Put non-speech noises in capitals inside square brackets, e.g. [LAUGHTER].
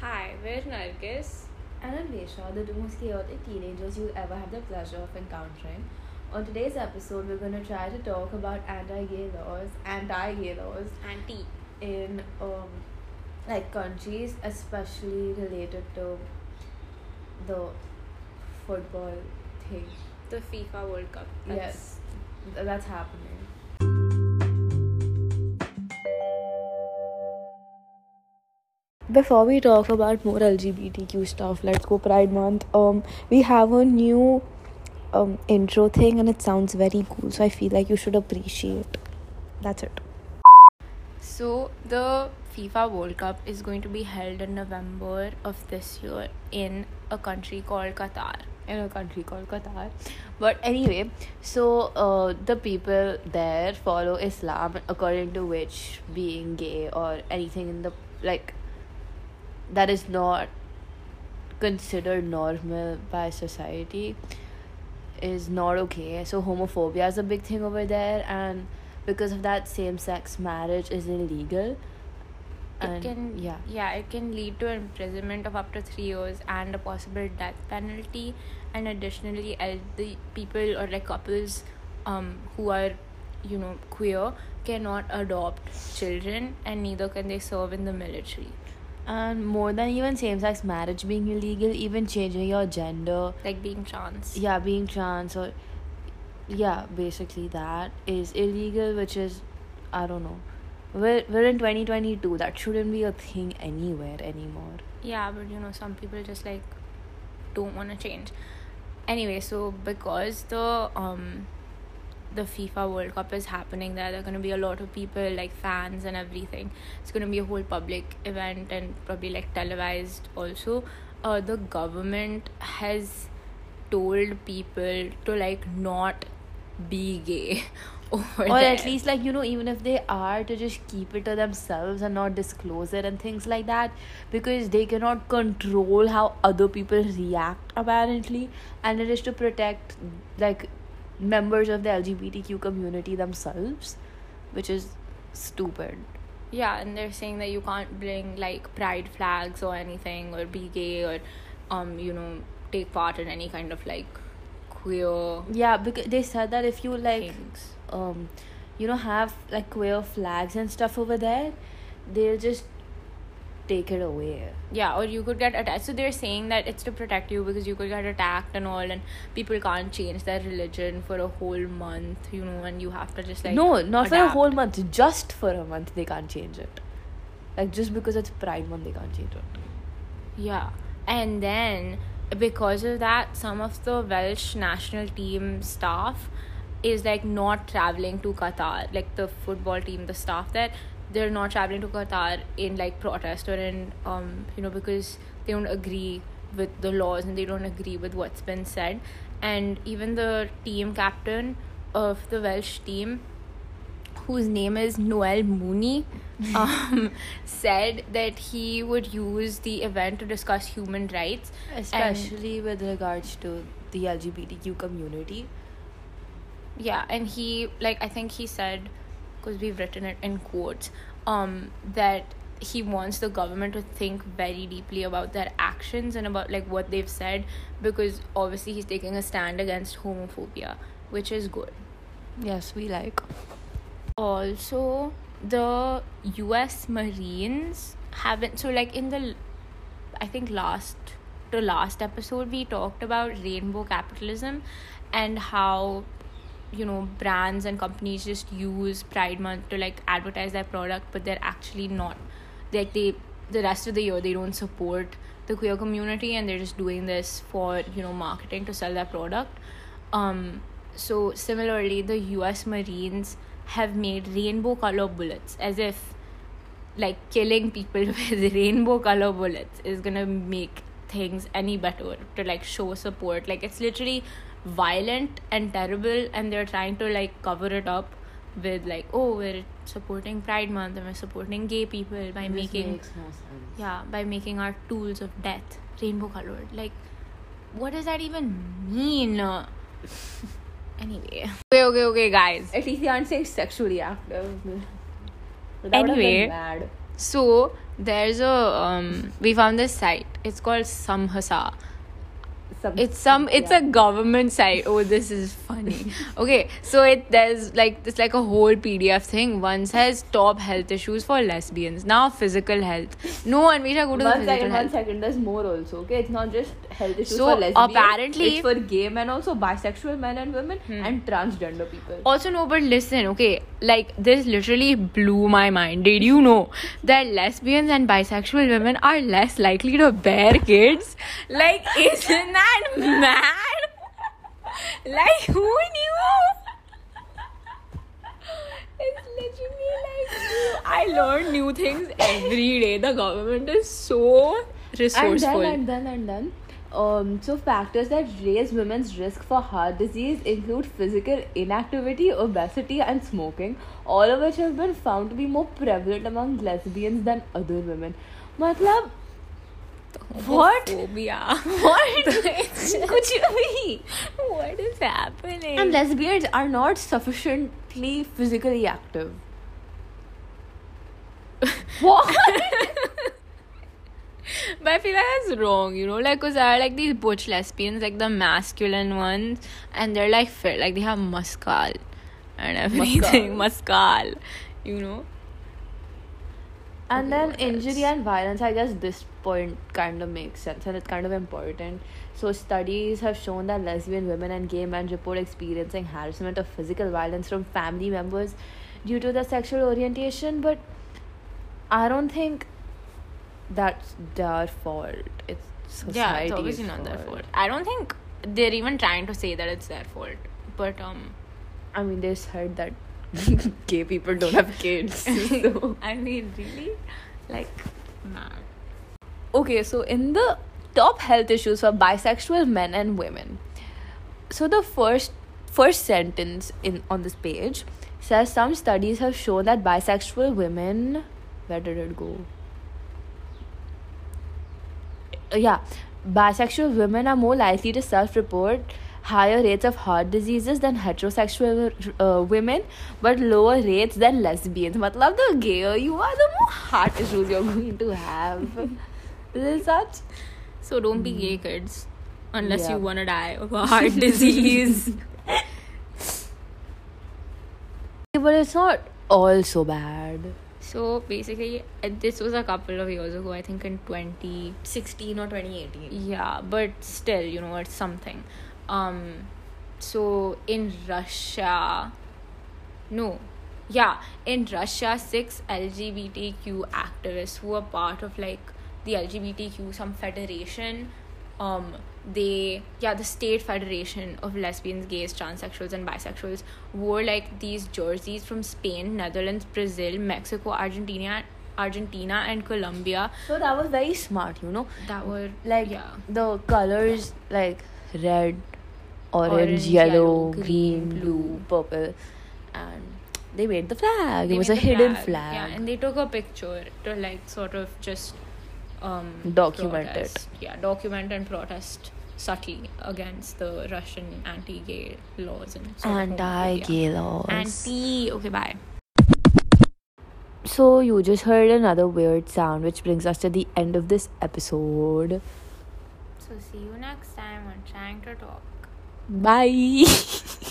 Hi, we're Nargis. and I'm Anvesha, the two most chaotic teenagers you'll ever have the pleasure of encountering. On today's episode, we're going to try to talk about anti-gay laws, anti-gay laws Auntie. in um, like countries, especially related to the football thing. The FIFA World Cup. yes, th- that's happening. Before we talk about more LGBTQ stuff, let's go Pride Month. Um, we have a new um intro thing, and it sounds very cool. So I feel like you should appreciate. That's it. So, the FIFA World Cup is going to be held in November of this year in a country called Qatar. in a country called Qatar. But anyway, so uh, the people there follow Islam, according to which being gay or anything in the like that is not considered normal by society is not okay. So homophobia is a big thing over there, and because of that, same-sex marriage is illegal. It can yeah. yeah, it can lead to imprisonment of up to three years and a possible death penalty. And additionally, the people or like couples, um, who are, you know, queer cannot adopt children, and neither can they serve in the military. And more than even same sex marriage being illegal, even changing your gender, Like being trans. yeah, being trans or yeah, basically that is illegal, which is I don't know. We're we're in twenty twenty two. That shouldn't be a thing anywhere anymore. Yeah, but you know, some people just like don't want to change. Anyway, so because the um the FIFA World Cup is happening there, there are gonna be a lot of people like fans and everything. It's gonna be a whole public event and probably like televised also. Uh, the government has told people to like not be gay [LAUGHS] or at least like you know even if they are to just keep it to themselves and not disclose it and things like that because they cannot control how other people react apparently and it is to protect like members of the lgbtq community themselves which is stupid Yeah, and they're saying that you can't bring like pride flags or anything or be gay or um you know take part in any kind of like queer yeah because they said that if you like things. um you know have like queer flags and stuff over there they'll just take it away Yeah, or you could get attacked. So they're saying that it's to protect you because you could get attacked and all, and people can't change their religion for a whole month, you know, and you have to just like no, not for a whole month. Just for a month, they can't change it. Like just because it's Pride Month, they can't change it. Yeah. And then because of that, some of the Welsh national team staff is like not traveling to Qatar. Like the football team, the staff there, they're not traveling to Qatar in like protest or in um, you know, because they don't agree with the laws and they don't agree with what's been said. And even the team captain of the Welsh team whose name is Noel Mooney, [LAUGHS] um, said that he would use the event to discuss human rights. Especially with regards to the LGBTQ community. Yeah, and he, like, I think he said, because we've written it in quotes, um, that he wants the government to think very deeply about their actions and about, like, what they've said, because obviously he's taking a stand against homophobia, which is good. Yes, we like. also the US Marines haven't so like in the I think last to last episode we talked about rainbow capitalism and how you know brands and companies just use pride month to like advertise their product but they're actually not. Like they the rest of the year they don't support the queer community and they're just doing this for you know marketing to sell their product. Um so similarly the US Marines have made rainbow color bullets as if like killing people [LAUGHS] with rainbow color bullets is gonna make things any better to like show support. Like it's literally violent and terrible and they're trying to like cover it up with like oh we're supporting pride month and we're supporting gay people by This making no yeah by making our tools of death rainbow colored like what does that even mean [LAUGHS] anyway okay okay okay guys At least they aren't saying sexually active. But that would have been Anyway. So there's a um, we found this site. It's called Samhasa. Some- It's some. It's yeah. a government site. Oh, this is funny. [LAUGHS] okay, so it there's like it's like a whole PDF thing. One says top health issues for lesbians. Now physical health. No, Anvesha, go to the physical second, one health. second. There's more also. Okay, it's not just health issues So, for lesbians. apparently- it's for gay men also, bisexual men and women, Hmm. and transgender people. Also, no, but listen, okay, like this literally blew my mind. Did you know that lesbians and bisexual women are less likely to bear kids? Like, [LAUGHS] isn't that [LAUGHS] mad? Like, who knew? It's literally like I learn new things every day. The government is so resourceful. And then, and then, and then. Um, so factors that raise women's risk for heart disease include physical inactivity, obesity, and smoking, all of which have been found to be more prevalent among lesbians than other women. Matlab, what? Homophobia. [LAUGHS] What? It's just- Kuch bhi. what is happening? And lesbians are not sufficiently physically active. [LAUGHS] what? [LAUGHS] But I feel like that's wrong, you know, like, cause I like these butch lesbians, like the masculine ones, and they're like fit, like they have muscle and everything, muscle, you know. And Okay, then injury and violence, I guess this point kind of makes sense and it's kind of important. So, studies have shown that lesbian women and gay men report experiencing harassment or physical violence from family members due to their sexual orientation, but I don't think that's their fault. It's society's yeah, it's obviously not their fault. I don't think they're even trying to say that it's their fault, but um, I mean, they said that [LAUGHS] gay people don't have kids. [LAUGHS] so. I mean, really, like, mad. Okay, so in the top health issues for bisexual men and women, so the first first sentence in on this page says some studies have shown that bisexual women where did it go? Uh, yeah, bisexual women are more likely to self-report higher rates of heart diseases than heterosexual uh, women, but lower rates than lesbians. Matlab, the gayer you are, the more heart issues you're going to have. Is it such? So don't be gay, kids, unless Yeah. you wanna die of a heart [LAUGHS] disease. But it's not all so bad. So basically, uh, this was a couple of years ago. I think in 2016 or 2018. Yeah, but still, you know, it's something. Um, so in Russia, no, yeah, in Russia, six LGBTQ activists who are part of like the LGBTQ some federation. Um, they yeah, the state federation of lesbians, gays, transsexuals, and bisexuals wore like these jerseys from Spain, Netherlands, Brazil, Mexico, Argentina, Argentina, and Colombia So that was very smart, you know. that were Like yeah. the colors like red, orange, Orange, yellow, yellow, green, blue, purple, and they made the flag. They it was a hidden flag. Yeah, and they took a picture to like sort of just um Document it. Yeah, document and protest subtly against the Russian anti-gay laws and sort of homophobia. Anti-gay laws. Anti. Okay, bye. So you just heard another weird sound, which brings us to the end of this episode. So see you next time on trying to talk. Bye. [LAUGHS]